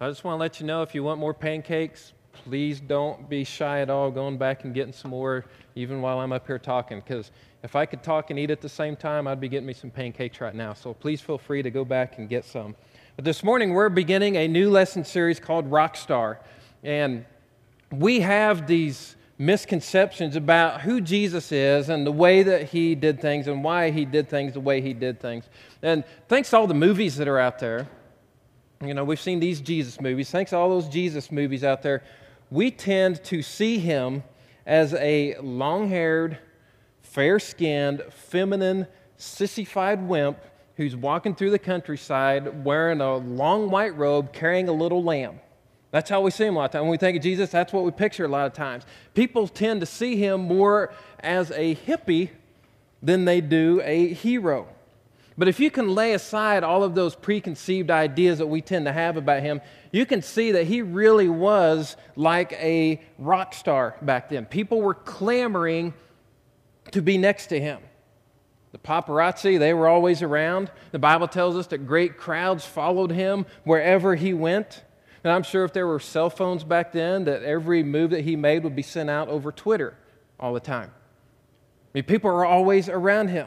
I just want to let you know if you want more pancakes, please don't be shy at all going back and getting some more, even while I'm up here talking, because if I could talk and eat at the same time, I'd be getting me some pancakes right now. So please feel free to go back and get some. But this morning, we're beginning a new lesson series called Rockstar. And we have these misconceptions about who Jesus is and the way that he did things and why he did things the way he did things. And thanks to all the movies that are out there, you know, we've seen these Jesus movies. Thanks to all those Jesus movies out there, we tend to see him as a long haired, fair skinned, feminine, sissified wimp who's walking through the countryside wearing a long white robe carrying a little lamb. That's how we see him a lot of times. When we think of Jesus, that's what we picture a lot of times. People tend to see him more as a hippie than they do a hero. But if you can lay aside all of those preconceived ideas that we tend to have about him, you can see that he really was like a rock star back then. People were clamoring to be next to him. The paparazzi, they were always around. The Bible tells us that great crowds followed him wherever he went. And I'm sure if there were cell phones back then, that every move that he made would be sent out over Twitter all the time. I mean, people are always around him.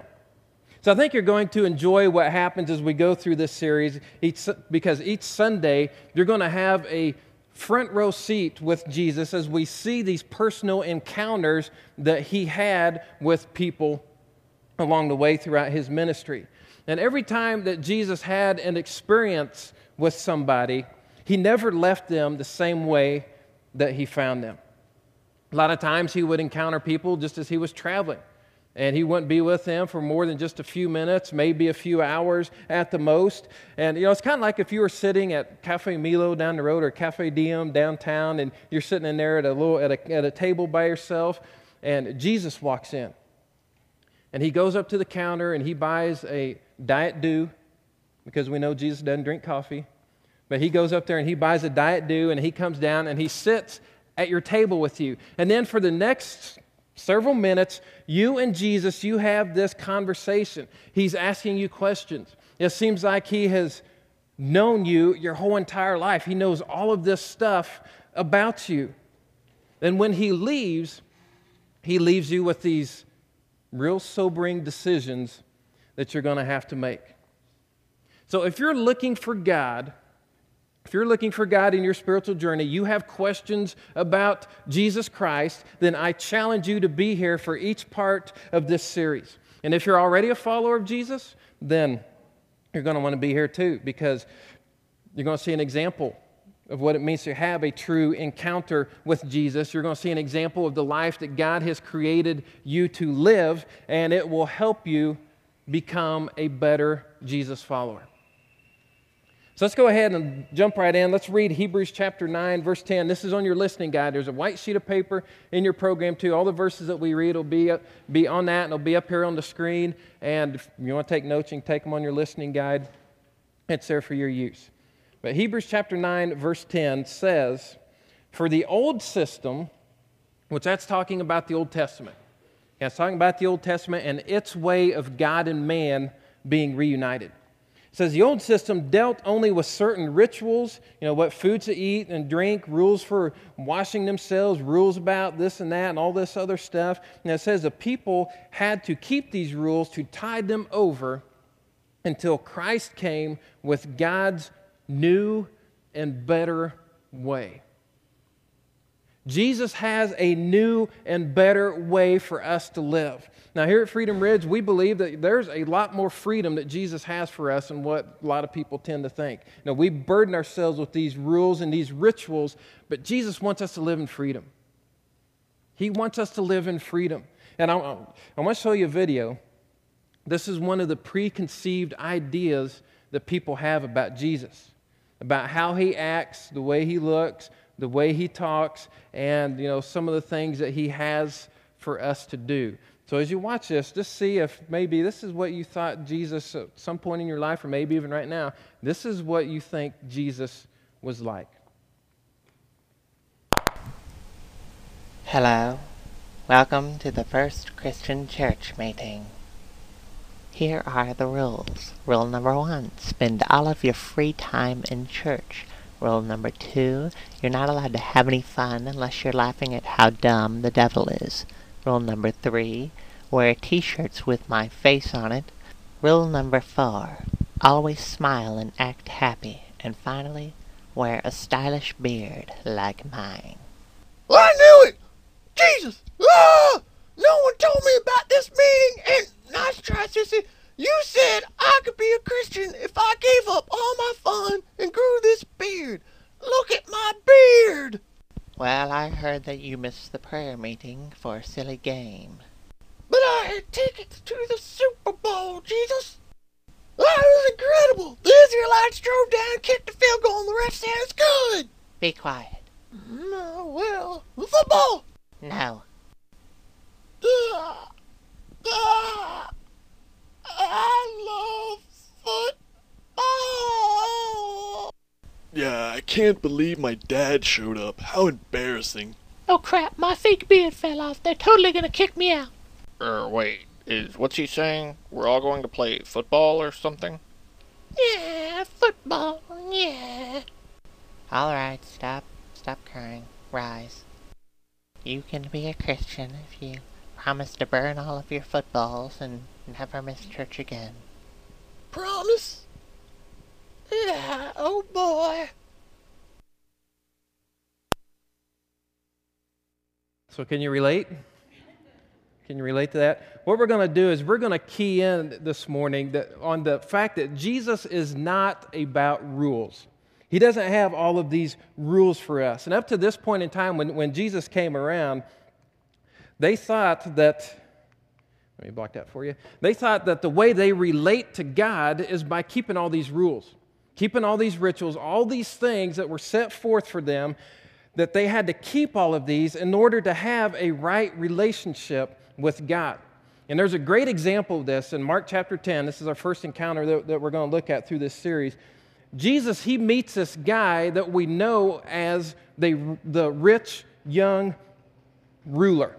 So I think you're going to enjoy what happens as we go through this series each, because each Sunday you're going to have a front row seat with Jesus as we see these personal encounters that he had with people along the way throughout his ministry. And every time that Jesus had an experience with somebody, he never left them the same way that he found them. A lot of times he would encounter people just as he was traveling and he wouldn't be with them for more than just a few minutes, maybe a few hours at the most. And you know, it's kind of like if you were sitting at Cafe Milo down the road or Cafe Diem downtown, and you're sitting in there at a little at a, at a table by yourself, and Jesus walks in, and he goes up to the counter and he buys a Diet Dew, because we know Jesus doesn't drink coffee, but he goes up there and he buys a Diet Dew, and he comes down and he sits at your table with you, and then for the next several minutes, you and Jesus, you have this conversation. He's asking you questions. It seems like he has known you your whole entire life. He knows all of this stuff about you. And when he leaves, he leaves you with these real sobering decisions that you're going to have to make. So if you're looking for God, if you're looking for God in your spiritual journey, you have questions about Jesus Christ, then I challenge you to be here for each part of this series. And if you're already a follower of Jesus, then you're going to want to be here too because you're going to see an example of what it means to have a true encounter with Jesus. You're going to see an example of the life that God has created you to live, and it will help you become a better Jesus follower. So let's go ahead and jump right in. Let's read Hebrews chapter 9, verse 10. This is on your listening guide. There's a white sheet of paper in your program, too. All the verses that we read will be, be on that, and they'll be up here on the screen. And if you want to take notes, you can take them on your listening guide. It's there for your use. But Hebrews chapter 9, verse 10 says, For the old system, which that's talking about the Old Testament, yeah, it's talking about the Old Testament and its way of God and man being reunited. It says the old system dealt only with certain rituals, you know, what food to eat and drink, rules for washing themselves, rules about this and that, and all this other stuff. And it says the people had to keep these rules to tide them over until Christ came with God's new and better way. Jesus has a new and better way for us to live. Now, here at Freedom Ridge, we believe that there's a lot more freedom that Jesus has for us than what a lot of people tend to think. Now, we burden ourselves with these rules and these rituals, but Jesus wants us to live in freedom. He wants us to live in freedom. And I, I want to show you a video. This is one of the preconceived ideas that people have about Jesus, about how he acts, the way he looks, the way he talks, and you know some of the things that he has for us to do. So as you watch this, just see if maybe this is what you thought Jesus at some point in your life, or maybe even right now, this is what you think Jesus was like. Hello. Welcome to the First Christian Church meeting. Here are the rules. Rule number one spend all of your free time in church Rule number two, you're not allowed to have any fun unless you're laughing at how dumb the devil is. Rule number three, wear t-shirts with my face on it. Rule number four, always smile and act happy. And finally, wear a stylish beard like mine. I knew it! Jesus! Ah! No one told me about this meeting, and nice try, sissy. You said I could be a Christian if I gave up all my fun and grew this beard. Look at my beard! Well, I heard that you missed the prayer meeting for a silly game. But I had tickets to the Super Bowl, Jesus! That was incredible! The Israelites drove down, kicked the field goal, and the ref said it's good! Be quiet. No, well, the football! No. Ah, ah, I love football! Yeah, I can't believe my dad showed up. How embarrassing. Oh crap, my fake beard fell off. They're totally gonna kick me out. Er, wait, is what's he saying? We're all going to play football or something? Yeah, football, yeah. All right, stop. Stop crying. Rise. You can be a Christian if you promise to burn all of your footballs and never miss church again. Promise? Yeah, oh boy. So, can you relate? Can you relate to that? What we're going to do is we're going to key in this morning that, on the fact that Jesus is not about rules. He doesn't have all of these rules for us. And up to this point in time, when, when Jesus came around, they thought that, let me block that for you. They thought that the way they relate to God is by keeping all these rules, keeping all these rituals, all these things that were set forth for them, that they had to keep all of these in order to have a right relationship with God. And there's a great example of this in Mark chapter 10. This is our first encounter that, that we're going to look at through this series. Jesus, he meets this guy that we know as the, the rich young ruler.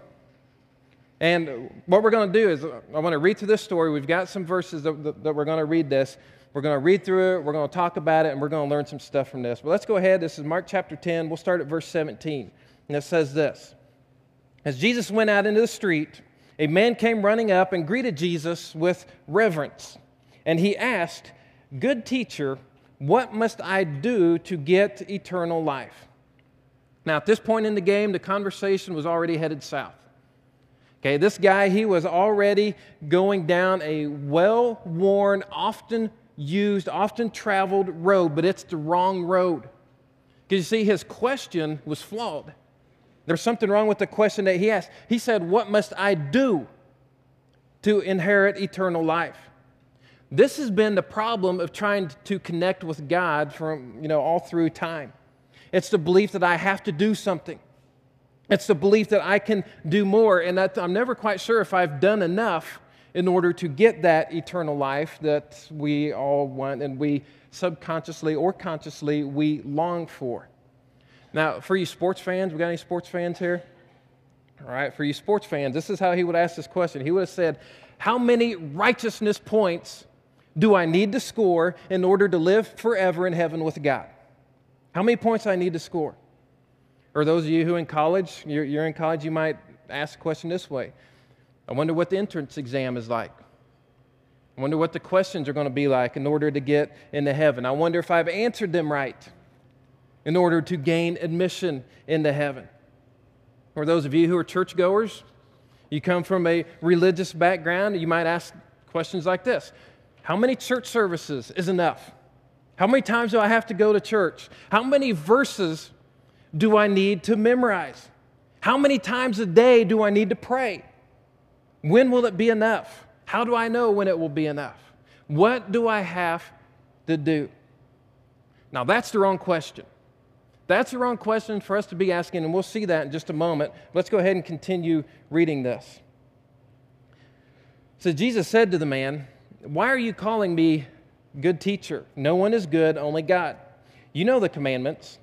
And what we're going to do is, I want to read through this story. We've got some verses that, that, that we're going to read this. We're going to read through it, we're going to talk about it, and we're going to learn some stuff from this. But let's go ahead. This is Mark chapter 10. We'll start at verse 17. And it says this As Jesus went out into the street, a man came running up and greeted Jesus with reverence. And he asked, Good teacher, what must I do to get eternal life? Now, at this point in the game, the conversation was already headed south. Okay, this guy, he was already going down a well worn, often used, often traveled road, but it's the wrong road. Because you see, his question was flawed. There's something wrong with the question that he asked. He said, What must I do to inherit eternal life? This has been the problem of trying to connect with God from, you know, all through time. It's the belief that I have to do something. It's the belief that I can do more, and that I'm never quite sure if I've done enough in order to get that eternal life that we all want and we subconsciously or consciously we long for. Now, for you sports fans, we got any sports fans here? All right, for you sports fans, this is how he would ask this question. He would have said, How many righteousness points do I need to score in order to live forever in heaven with God? How many points I need to score? Or those of you who in college, you're, you're in college, you might ask the question this way I wonder what the entrance exam is like. I wonder what the questions are going to be like in order to get into heaven. I wonder if I've answered them right in order to gain admission into heaven. Or those of you who are churchgoers, you come from a religious background, you might ask questions like this how many church services is enough? How many times do I have to go to church? How many verses do I need to memorize? How many times a day do I need to pray? When will it be enough? How do I know when it will be enough? What do I have to do? Now, that's the wrong question. That's the wrong question for us to be asking, and we'll see that in just a moment. Let's go ahead and continue reading this. So, Jesus said to the man, why are you calling me good teacher? No one is good, only God. You know the commandments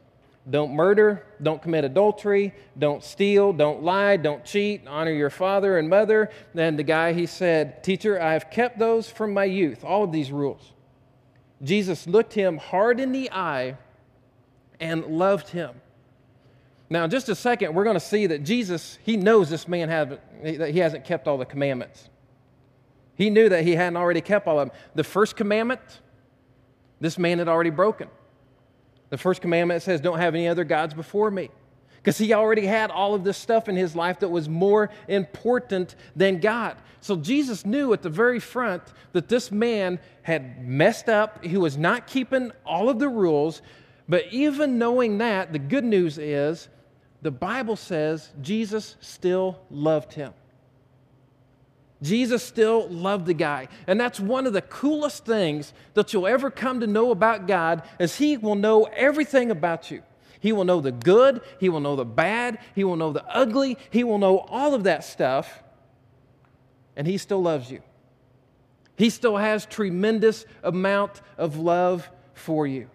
don't murder, don't commit adultery, don't steal, don't lie, don't cheat, honor your father and mother. Then the guy, he said, Teacher, I have kept those from my youth, all of these rules. Jesus looked him hard in the eye and loved him. Now, in just a second, we're going to see that Jesus, he knows this man haven't, that he hasn't kept all the commandments. He knew that he hadn't already kept all of them. The first commandment, this man had already broken. The first commandment says, Don't have any other gods before me. Because he already had all of this stuff in his life that was more important than God. So Jesus knew at the very front that this man had messed up. He was not keeping all of the rules. But even knowing that, the good news is the Bible says Jesus still loved him. Jesus still loved the guy. And that's one of the coolest things that you'll ever come to know about God is he will know everything about you. He will know the good, he will know the bad, he will know the ugly, he will know all of that stuff. And he still loves you. He still has tremendous amount of love for you.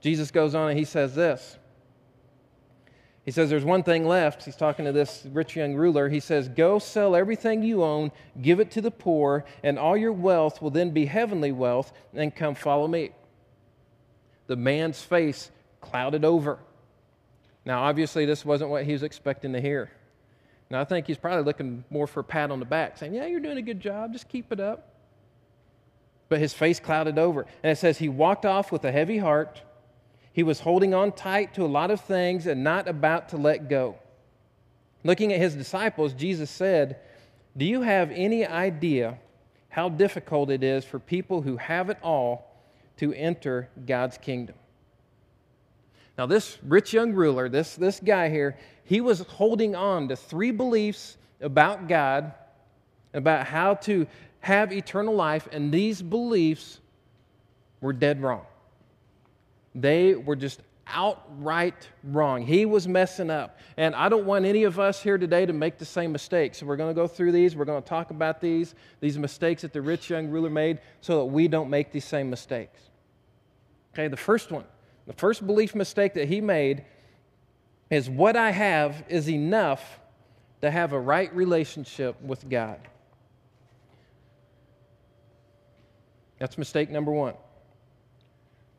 Jesus goes on and he says this. He says, There's one thing left. He's talking to this rich young ruler. He says, Go sell everything you own, give it to the poor, and all your wealth will then be heavenly wealth, and come follow me. The man's face clouded over. Now, obviously, this wasn't what he was expecting to hear. Now, I think he's probably looking more for a pat on the back, saying, Yeah, you're doing a good job, just keep it up. But his face clouded over. And it says, He walked off with a heavy heart he was holding on tight to a lot of things and not about to let go. Looking at his disciples, Jesus said, Do you have any idea how difficult it is for people who have it all to enter God's kingdom? Now, this rich young ruler, this, this guy here, he was holding on to three beliefs about God, about how to have eternal life, and these beliefs were dead wrong. They were just outright wrong. He was messing up. And I don't want any of us here today to make the same mistakes. So we're going to go through these. We're going to talk about these, these mistakes that the rich young ruler made, so that we don't make these same mistakes. Okay, the first one, the first belief mistake that he made is what I have is enough to have a right relationship with God. That's mistake number one.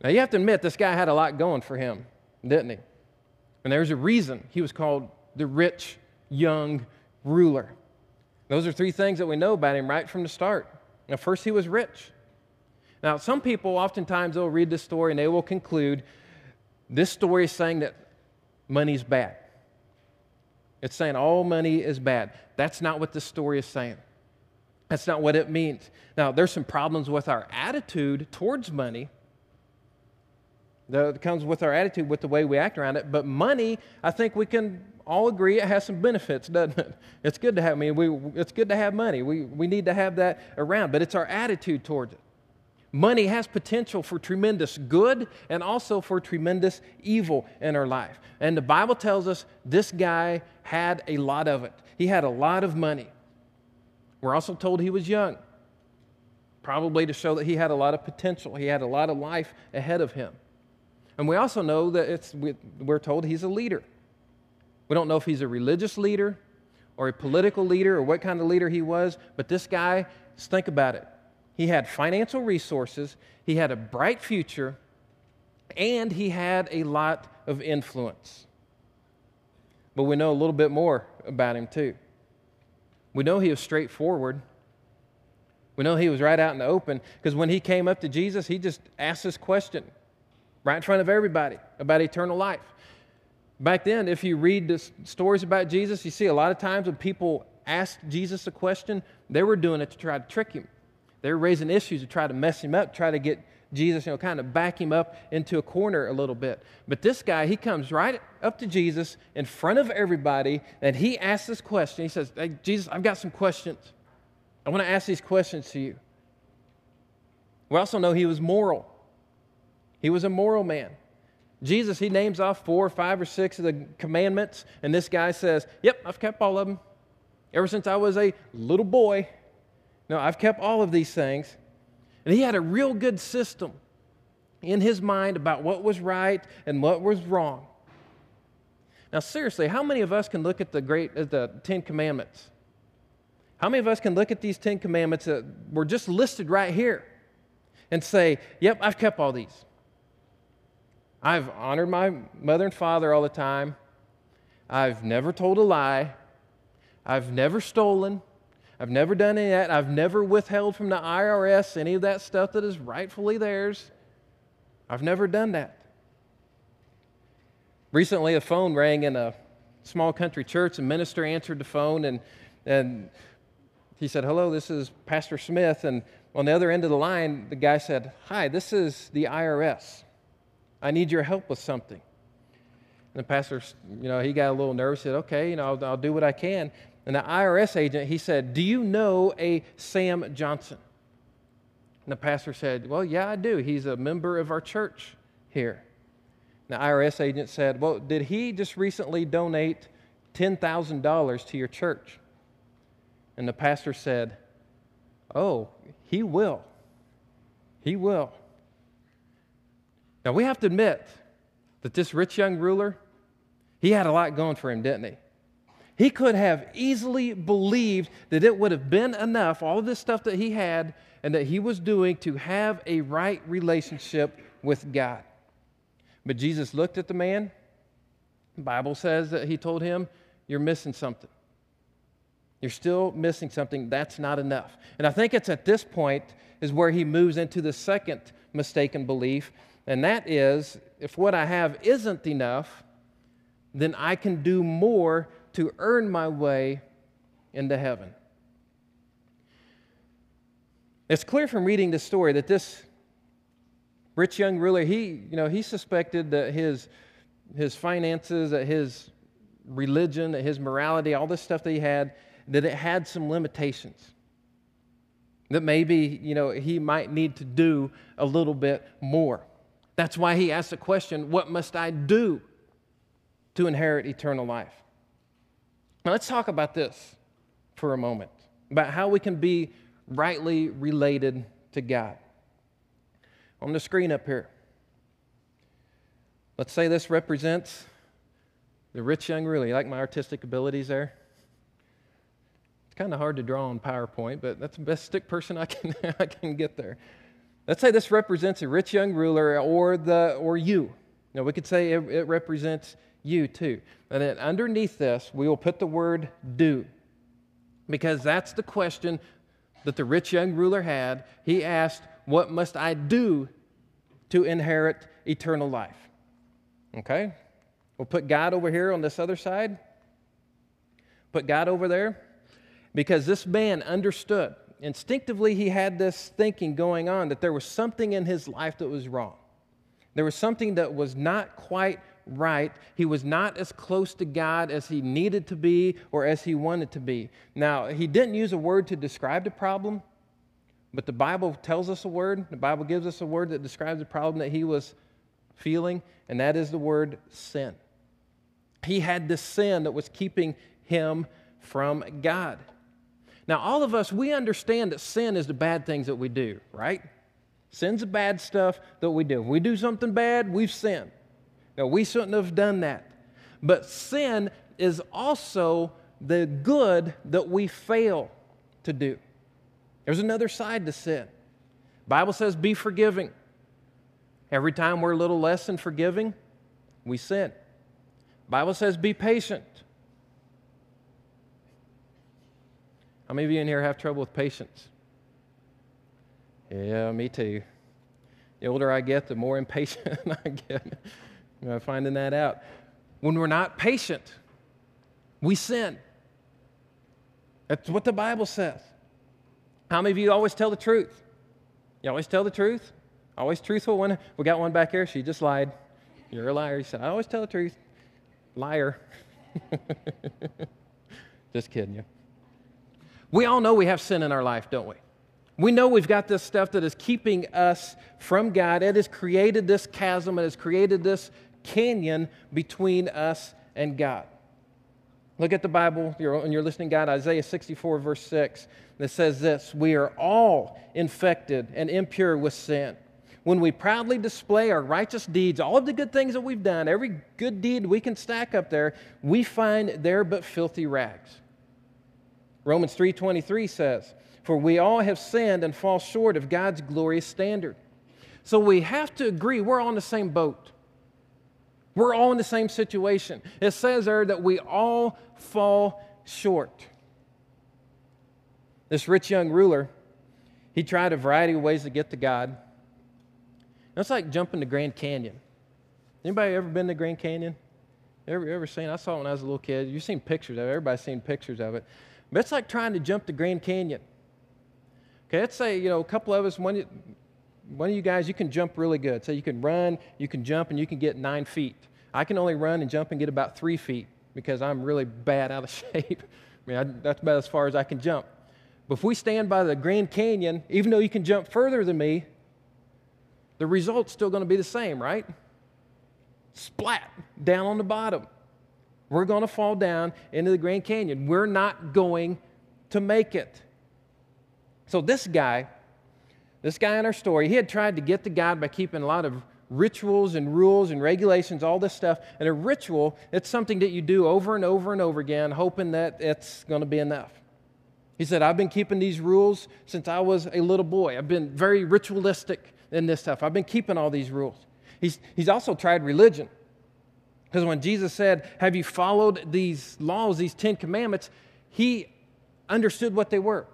Now, you have to admit, this guy had a lot going for him, didn't he? And there's a reason he was called the rich young ruler. Those are three things that we know about him right from the start. Now, first, he was rich. Now, some people oftentimes they'll read this story and they will conclude this story is saying that money's bad. It's saying all money is bad. That's not what this story is saying. That's not what it means. Now, there's some problems with our attitude towards money that comes with our attitude, with the way we act around it. But money, I think we can all agree it has some benefits, doesn't it? It's good to have, I mean, we, it's good to have money. We, we need to have that around, but it's our attitude towards it. Money has potential for tremendous good and also for tremendous evil in our life. And the Bible tells us this guy had a lot of it. He had a lot of money. We're also told he was young, probably to show that he had a lot of potential. He had a lot of life ahead of him. And we also know that it's, we're told he's a leader. We don't know if he's a religious leader or a political leader or what kind of leader he was, but this guy, think about it. He had financial resources, he had a bright future, and he had a lot of influence. But we know a little bit more about him, too. We know he was straightforward. We know he was right out in the open because when he came up to Jesus, he just asked this question right in front of everybody about eternal life. Back then, if you read the stories about Jesus, you see a lot of times when people asked Jesus a question, they were doing it to try to trick him. They were raising issues to try to mess him up, try to get Jesus, you know, kind of back him up into a corner a little bit. But this guy, he comes right up to Jesus in front of everybody and he asks this question. He says, Hey, Jesus, I've got some questions. I want to ask these questions to you. We also know he was moral. He was a moral man. Jesus, he names off four, five, or six of the commandments, and this guy says, Yep, I've kept all of them. Ever since I was a little boy, no, I've kept all of these things. And he had a real good system in his mind about what was right and what was wrong. Now, seriously, how many of us can look at the great, at the Ten Commandments? How many of us can look at these Ten Commandments that were just listed right here and say, Yep, I've kept all these? I've honored my mother and father all the time. I've never told a lie. I've never stolen. I've never done any of that. I've never withheld from the IRS any of that stuff that is rightfully theirs. I've never done that. Recently, a phone rang in a small country church. A minister answered the phone and, and he said, Hello, this is Pastor Smith. And on the other end of the line, the guy said, Hi, this is the IRS. I need your help with something. And the pastor, you know, he got a little nervous, said, Okay, you know, I'll, I'll do what I can. And the IRS agent, he said, Do you know a Sam Johnson? And the pastor said, Well, yeah, I do. He's a member of our church here. And the IRS agent said, Well, did he just recently donate $10,000 to your church? And the pastor said, Oh, he will. He will. Now, we have to admit that this rich young ruler, he had a lot going for him, didn't he? He could have easily believed that it would have been enough, all of this stuff that he had and that he was doing, to have a right relationship with God. But Jesus looked at the man. The Bible says that he told him, You're missing something. You're still missing something. That's not enough. And I think it's at this point is where he moves into the second mistaken belief, and that is if what I have isn't enough, then I can do more to earn my way into heaven. It's clear from reading this story that this rich young ruler, he, you know, he suspected that his, his finances, that his religion, that his morality, all this stuff that he had, that it had some limitations. That maybe, you know, he might need to do a little bit more. That's why he asked the question, What must I do to inherit eternal life? Now, let's talk about this for a moment about how we can be rightly related to God. On the screen up here, let's say this represents the rich young ruler. You like my artistic abilities there? It's kind of hard to draw on PowerPoint, but that's the best stick person I can, I can get there. Let's say this represents a rich young ruler or, the, or you. Now, we could say it, it represents you too. And then underneath this, we will put the word do, because that's the question that the rich young ruler had. He asked, What must I do to inherit eternal life? Okay? We'll put God over here on this other side. Put God over there. Because this man understood. Instinctively, he had this thinking going on that there was something in his life that was wrong. There was something that was not quite right. He was not as close to God as he needed to be or as he wanted to be. Now, he didn't use a word to describe the problem, but the Bible tells us a word. The Bible gives us a word that describes the problem that he was feeling, and that is the word sin. He had this sin that was keeping him from God. Now, all of us, we understand that sin is the bad things that we do, right? Sin's the bad stuff that we do. If we do something bad, we've sinned. Now, we shouldn't have done that. But sin is also the good that we fail to do. There's another side to sin. Bible says be forgiving. Every time we're a little less than forgiving, we sin. Bible says be patient. How many of you in here have trouble with patience? Yeah, me too. The older I get, the more impatient I get. You know, finding that out. When we're not patient, we sin. That's what the Bible says. How many of you always tell the truth? You always tell the truth? Always truthful? One, we got one back here. She just lied. You're a liar. He said, I always tell the truth. Liar. just kidding you. We all know we have sin in our life, don't we? We know we've got this stuff that is keeping us from God. It has created this chasm, it has created this canyon between us and God. Look at the Bible, you're, and you're listening, God, Isaiah 64, verse 6, that says this We are all infected and impure with sin. When we proudly display our righteous deeds, all of the good things that we've done, every good deed we can stack up there, we find there but filthy rags. Romans 3:23 says, "For we all have sinned and fall short of God's glorious standard." So we have to agree we're on the same boat. We're all in the same situation. It says there that we all fall short. This rich young ruler, he tried a variety of ways to get to God. It's like jumping the Grand Canyon. Anybody ever been to Grand Canyon? Ever, ever seen? I saw it when I was a little kid. You've seen pictures of it. Everybody's seen pictures of it. But it's like trying to jump the Grand Canyon. Okay, let's say, you know, a couple of us, one, one of you guys, you can jump really good. So you can run, you can jump, and you can get nine feet. I can only run and jump and get about three feet because I'm really bad out of shape. I mean, I, that's about as far as I can jump. But if we stand by the Grand Canyon, even though you can jump further than me, the result's still going to be the same, right? Splat down on the bottom. We're going to fall down into the Grand Canyon. We're not going to make it. So, this guy, this guy in our story, he had tried to get to God by keeping a lot of rituals and rules and regulations, all this stuff. And a ritual, it's something that you do over and over and over again, hoping that it's going to be enough. He said, I've been keeping these rules since I was a little boy. I've been very ritualistic in this stuff. I've been keeping all these rules. He's, he's also tried religion. Because when Jesus said, Have you followed these laws, these Ten Commandments? he understood what they were.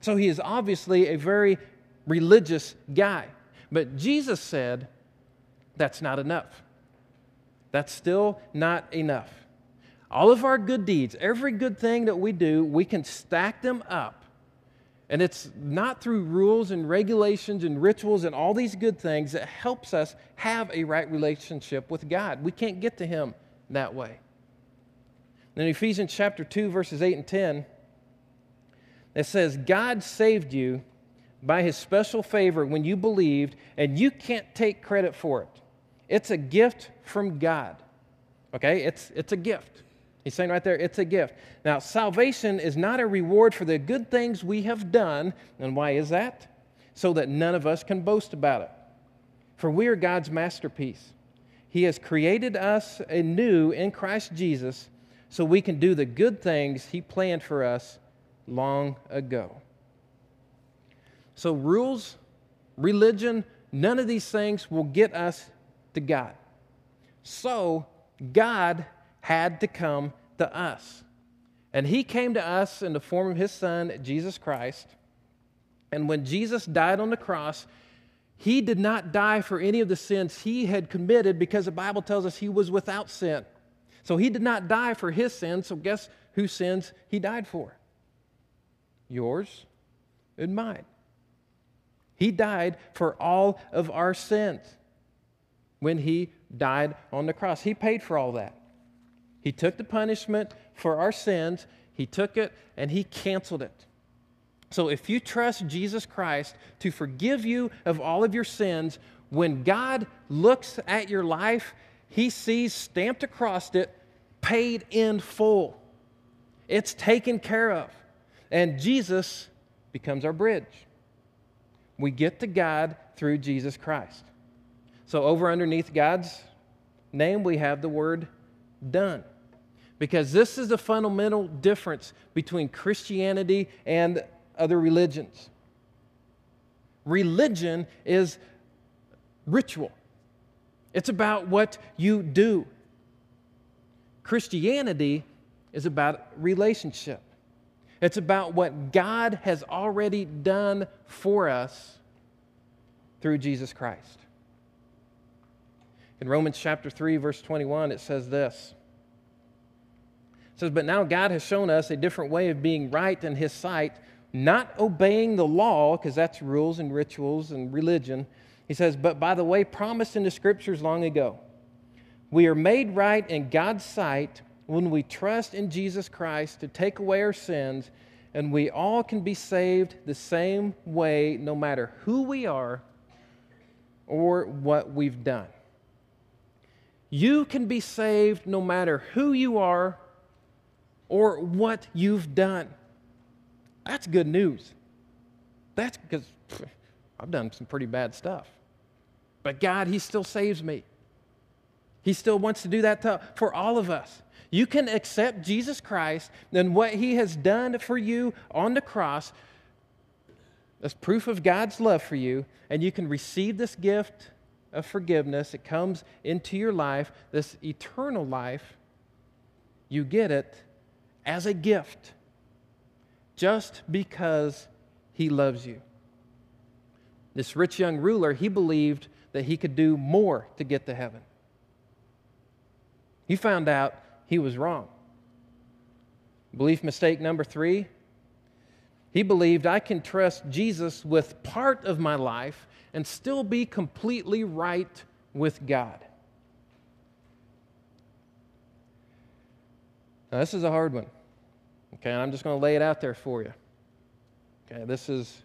So he is obviously a very religious guy. But Jesus said, That's not enough. That's still not enough. All of our good deeds, every good thing that we do, we can stack them up. And it's not through rules and regulations and rituals and all these good things that helps us have a right relationship with God. We can't get to Him that way. In Ephesians chapter 2, verses 8 and 10, it says, God saved you by His special favor when you believed, and you can't take credit for it. It's a gift from God. Okay? It's, it's a gift. He's saying right there, it's a gift. Now, salvation is not a reward for the good things we have done. And why is that? So that none of us can boast about it. For we are God's masterpiece. He has created us anew in Christ Jesus so we can do the good things He planned for us long ago. So, rules, religion, none of these things will get us to God. So, God had to come to us. And he came to us in the form of his son, Jesus Christ. And when Jesus died on the cross, he did not die for any of the sins he had committed because the Bible tells us he was without sin. So he did not die for his sins. So guess whose sins he died for? Yours and mine. He died for all of our sins when he died on the cross. He paid for all that. He took the punishment for our sins, He took it and He canceled it. So if you trust Jesus Christ to forgive you of all of your sins, when God looks at your life, He sees stamped across it, paid in full. It's taken care of. And Jesus becomes our bridge. We get to God through Jesus Christ. So, over underneath God's name, we have the word done. Because this is the fundamental difference between Christianity and other religions. Religion is ritual, it's about what you do. Christianity is about relationship. It's about what God has already done for us through Jesus Christ. In Romans chapter 3, verse 21, it says this. Says, But now God has shown us a different way of being right in His sight, not obeying the law, because that's rules and rituals and religion. He says, But by the way promised in the scriptures long ago, we are made right in God's sight when we trust in Jesus Christ to take away our sins, and we all can be saved the same way, no matter who we are or what we've done. You can be saved no matter who you are or what you've done. That's good news. That's because I've done some pretty bad stuff. But God, He still saves me. He still wants to do that to, for all of us. You can accept Jesus Christ and what He has done for you on the cross as proof of God's love for you, and you can receive this gift of forgiveness, it comes into your life, this eternal life, you get it as a gift just because he loves you. This rich young ruler, he believed that he could do more to get to heaven. He found out he was wrong. Belief mistake number three he believed I can trust Jesus with part of my life and still be completely right with God. Now, this is a hard one. Okay, I'm just going to lay it out there for you. Okay, this is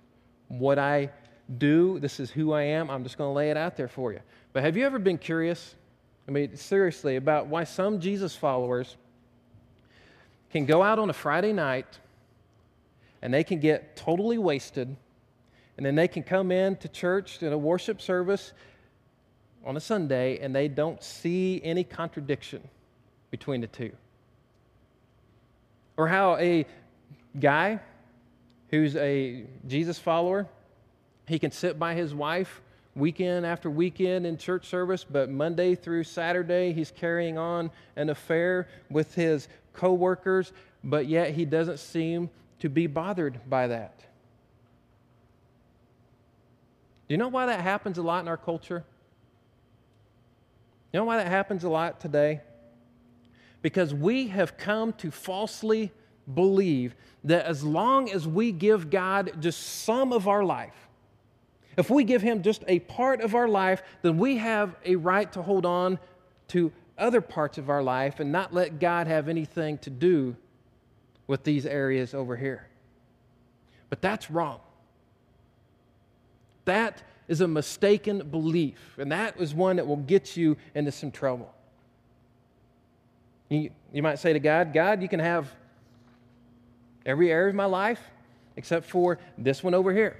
what I do, this is who I am. I'm just going to lay it out there for you. But have you ever been curious? I mean, seriously, about why some Jesus followers can go out on a Friday night and they can get totally wasted, and then they can come in to church in a worship service on a Sunday and they don't see any contradiction between the two. Or how a guy who's a Jesus follower, he can sit by his wife weekend after weekend in church service, but Monday through Saturday he's carrying on an affair with his coworkers, but yet he doesn't seem to be bothered by that. Do you know why that happens a lot in our culture? You know why that happens a lot today? Because we have come to falsely believe that as long as we give God just some of our life, if we give Him just a part of our life, then we have a right to hold on to other parts of our life and not let God have anything to do with these areas over here. But that's wrong. That is a mistaken belief, and that is one that will get you into some trouble. You, might say to God, God, you can have every area of my life except for this one over here.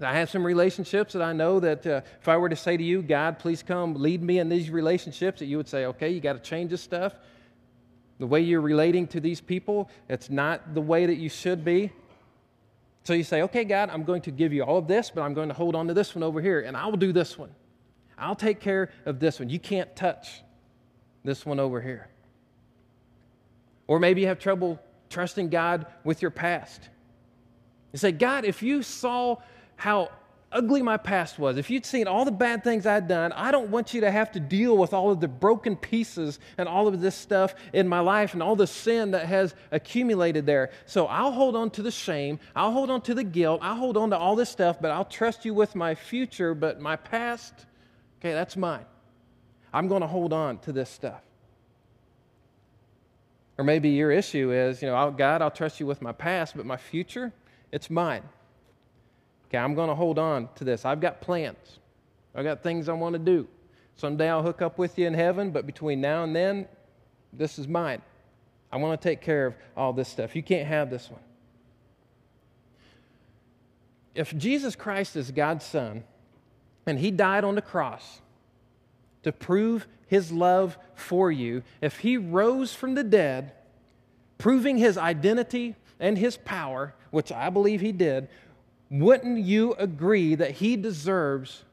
I have some relationships that I know that uh, if I were to say to you, God, please come lead me in these relationships, that you would say, okay, you got to change this stuff. The way you're relating to these people, it's not the way that you should be. So you say, okay, God, I'm going to give you all of this, but I'm going to hold on to this one over here, and I will do this one. I'll take care of this one. You can't touch this one over here. Or maybe you have trouble trusting God with your past. You say, God, if you saw how ugly my past was, if you'd seen all the bad things I'd done, I don't want you to have to deal with all of the broken pieces and all of this stuff in my life and all the sin that has accumulated there. So I'll hold on to the shame, I'll hold on to the guilt, I'll hold on to all this stuff, but I'll trust you with my future, but my past, okay, that's mine. I'm going to hold on to this stuff. Or maybe your issue is, you know, God, I'll trust you with my past, but my future, it's mine. Okay, I'm going to hold on to this. I've got plans. I've got things I want to do. Someday I'll hook up with you in heaven, but between now and then, this is mine. I want to take care of all this stuff. You can't have this one. If Jesus Christ is God's Son and He died on the cross to prove His love for you, if He rose from the dead, proving His identity and His power, which I believe He did, wouldn't you agree that he deserves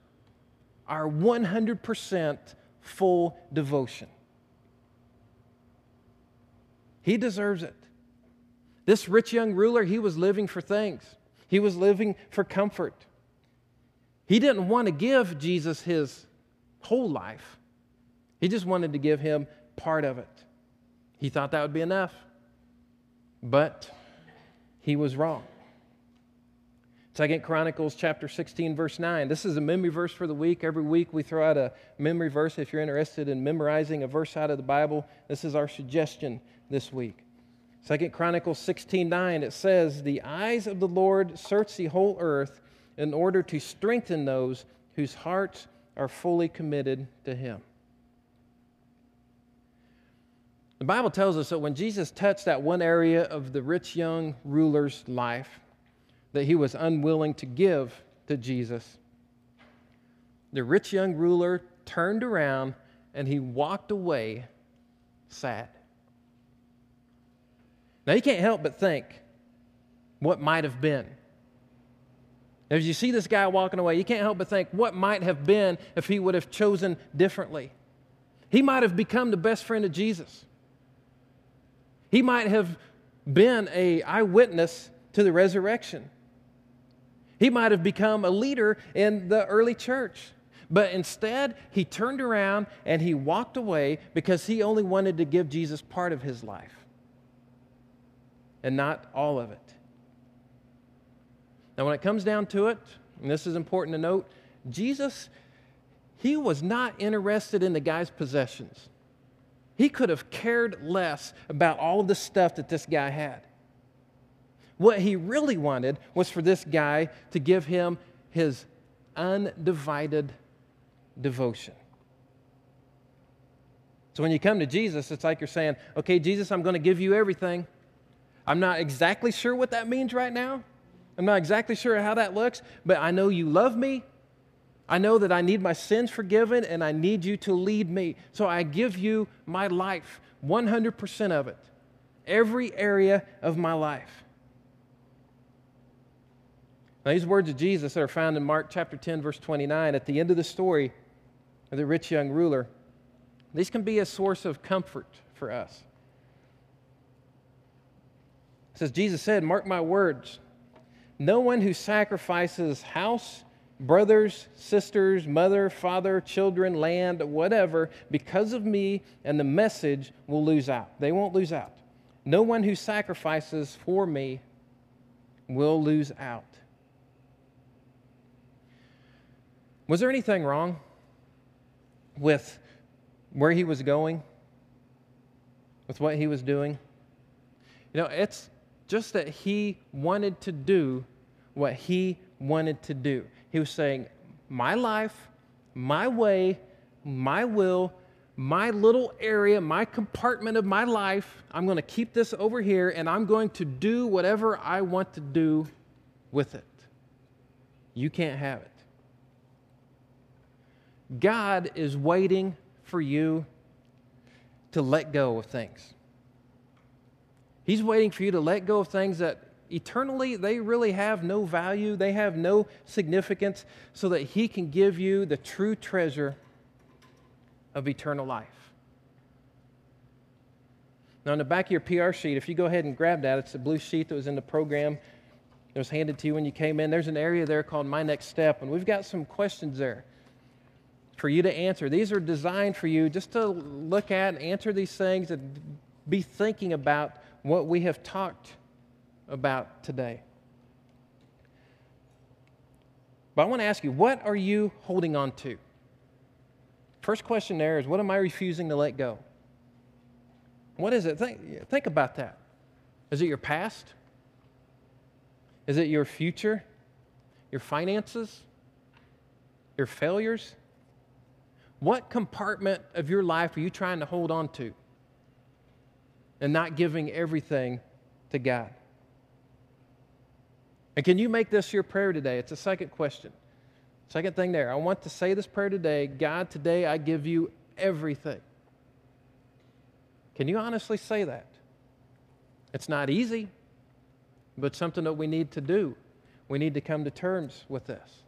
our 100% full devotion? He deserves it. This rich young ruler, he was living for things, he was living for comfort. He didn't want to give Jesus his whole life, he just wanted to give him part of it. He thought that would be enough. But he was wrong. Second Chronicles chapter 16, verse 9. This is a memory verse for the week. Every week we throw out a memory verse. If you're interested in memorizing a verse out of the Bible, this is our suggestion this week. Second Chronicles 16, 9, it says, The eyes of the Lord search the whole earth in order to strengthen those whose hearts are fully committed to Him. The Bible tells us that when Jesus touched that one area of the rich young ruler's life, that he was unwilling to give to Jesus. The rich young ruler turned around and he walked away sad. Now, you can't help but think what might have been. As you see this guy walking away, you can't help but think what might have been if he would have chosen differently. He might have become the best friend of Jesus. He might have been a eyewitness to the resurrection. He might have become a leader in the early church. But instead, he turned around and he walked away because he only wanted to give Jesus part of his life and not all of it. Now, when it comes down to it, and this is important to note, Jesus, he was not interested in the guy's possessions. He could have cared less about all of the stuff that this guy had. What he really wanted was for this guy to give him his undivided devotion. So when you come to Jesus, it's like you're saying, okay, Jesus, I'm going to give you everything. I'm not exactly sure what that means right now. I'm not exactly sure how that looks, but I know you love me. I know that I need my sins forgiven and I need you to lead me. So I give you my life, 100% of it, every area of my life. Now, these words of Jesus that are found in Mark chapter 10, verse 29, at the end of the story of the rich young ruler. These can be a source of comfort for us. It says, Jesus said, Mark my words, no one who sacrifices house, brothers, sisters, mother, father, children, land, whatever, because of me and the message will lose out. They won't lose out. No one who sacrifices for me will lose out. Was there anything wrong with where he was going, with what he was doing? You know, it's just that he wanted to do what he wanted to do. He was saying, My life, my way, my will, my little area, my compartment of my life, I'm going to keep this over here and I'm going to do whatever I want to do with it. You can't have it. God is waiting for you to let go of things. He's waiting for you to let go of things that eternally they really have no value, they have no significance, so that He can give you the true treasure of eternal life. Now, on the back of your PR sheet, if you go ahead and grab that, it's a blue sheet that was in the program that was handed to you when you came in. There's an area there called My Next Step, and we've got some questions there for you to answer. These are designed for you just to look at and answer these things and be thinking about what we have talked about today. But I want to ask you, what are you holding on to? First question there is, what am I refusing to let go? What is it? Think, think about that. Is it your past? Is it your future? Your finances? Your failures? What compartment of your life are you trying to hold on to and not giving everything to God? And can you make this your prayer today? It's a second question. Second thing there. I want to say this prayer today God, today I give you everything. Can you honestly say that? It's not easy, but something that we need to do. We need to come to terms with this.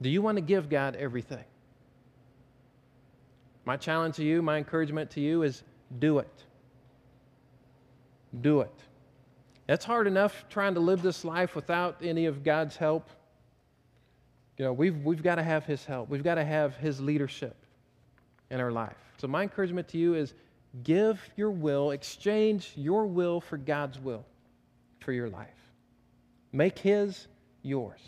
Do you want to give God everything? My challenge to you, my encouragement to you is do it. Do it. It's hard enough trying to live this life without any of God's help. You know, we've, we've got to have His help. We've got to have His leadership in our life. So, my encouragement to you is give your will, exchange your will for God's will for your life. Make His yours.